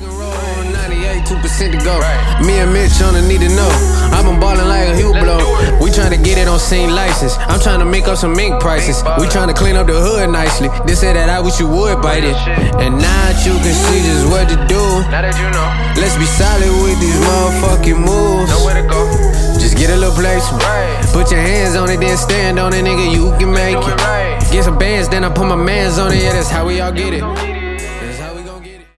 98, 2% to go. Me and Mitch on the need to know. I've been ballin' like a Hublot. We tryna get it on scene license. I'm tryna make up some mink prices. We tryna clean up the hood nicely. They said that I wish you would bite it. And now that you can see just what to do. Now that you know, Let's be solid with these motherfucking moves. Nowhere to go. Just get a little place. Right. Put your hands on it, then stand on it, nigga. You can make it Get some bands, then I put my mans on it. Yeah, that's how we all. Get it.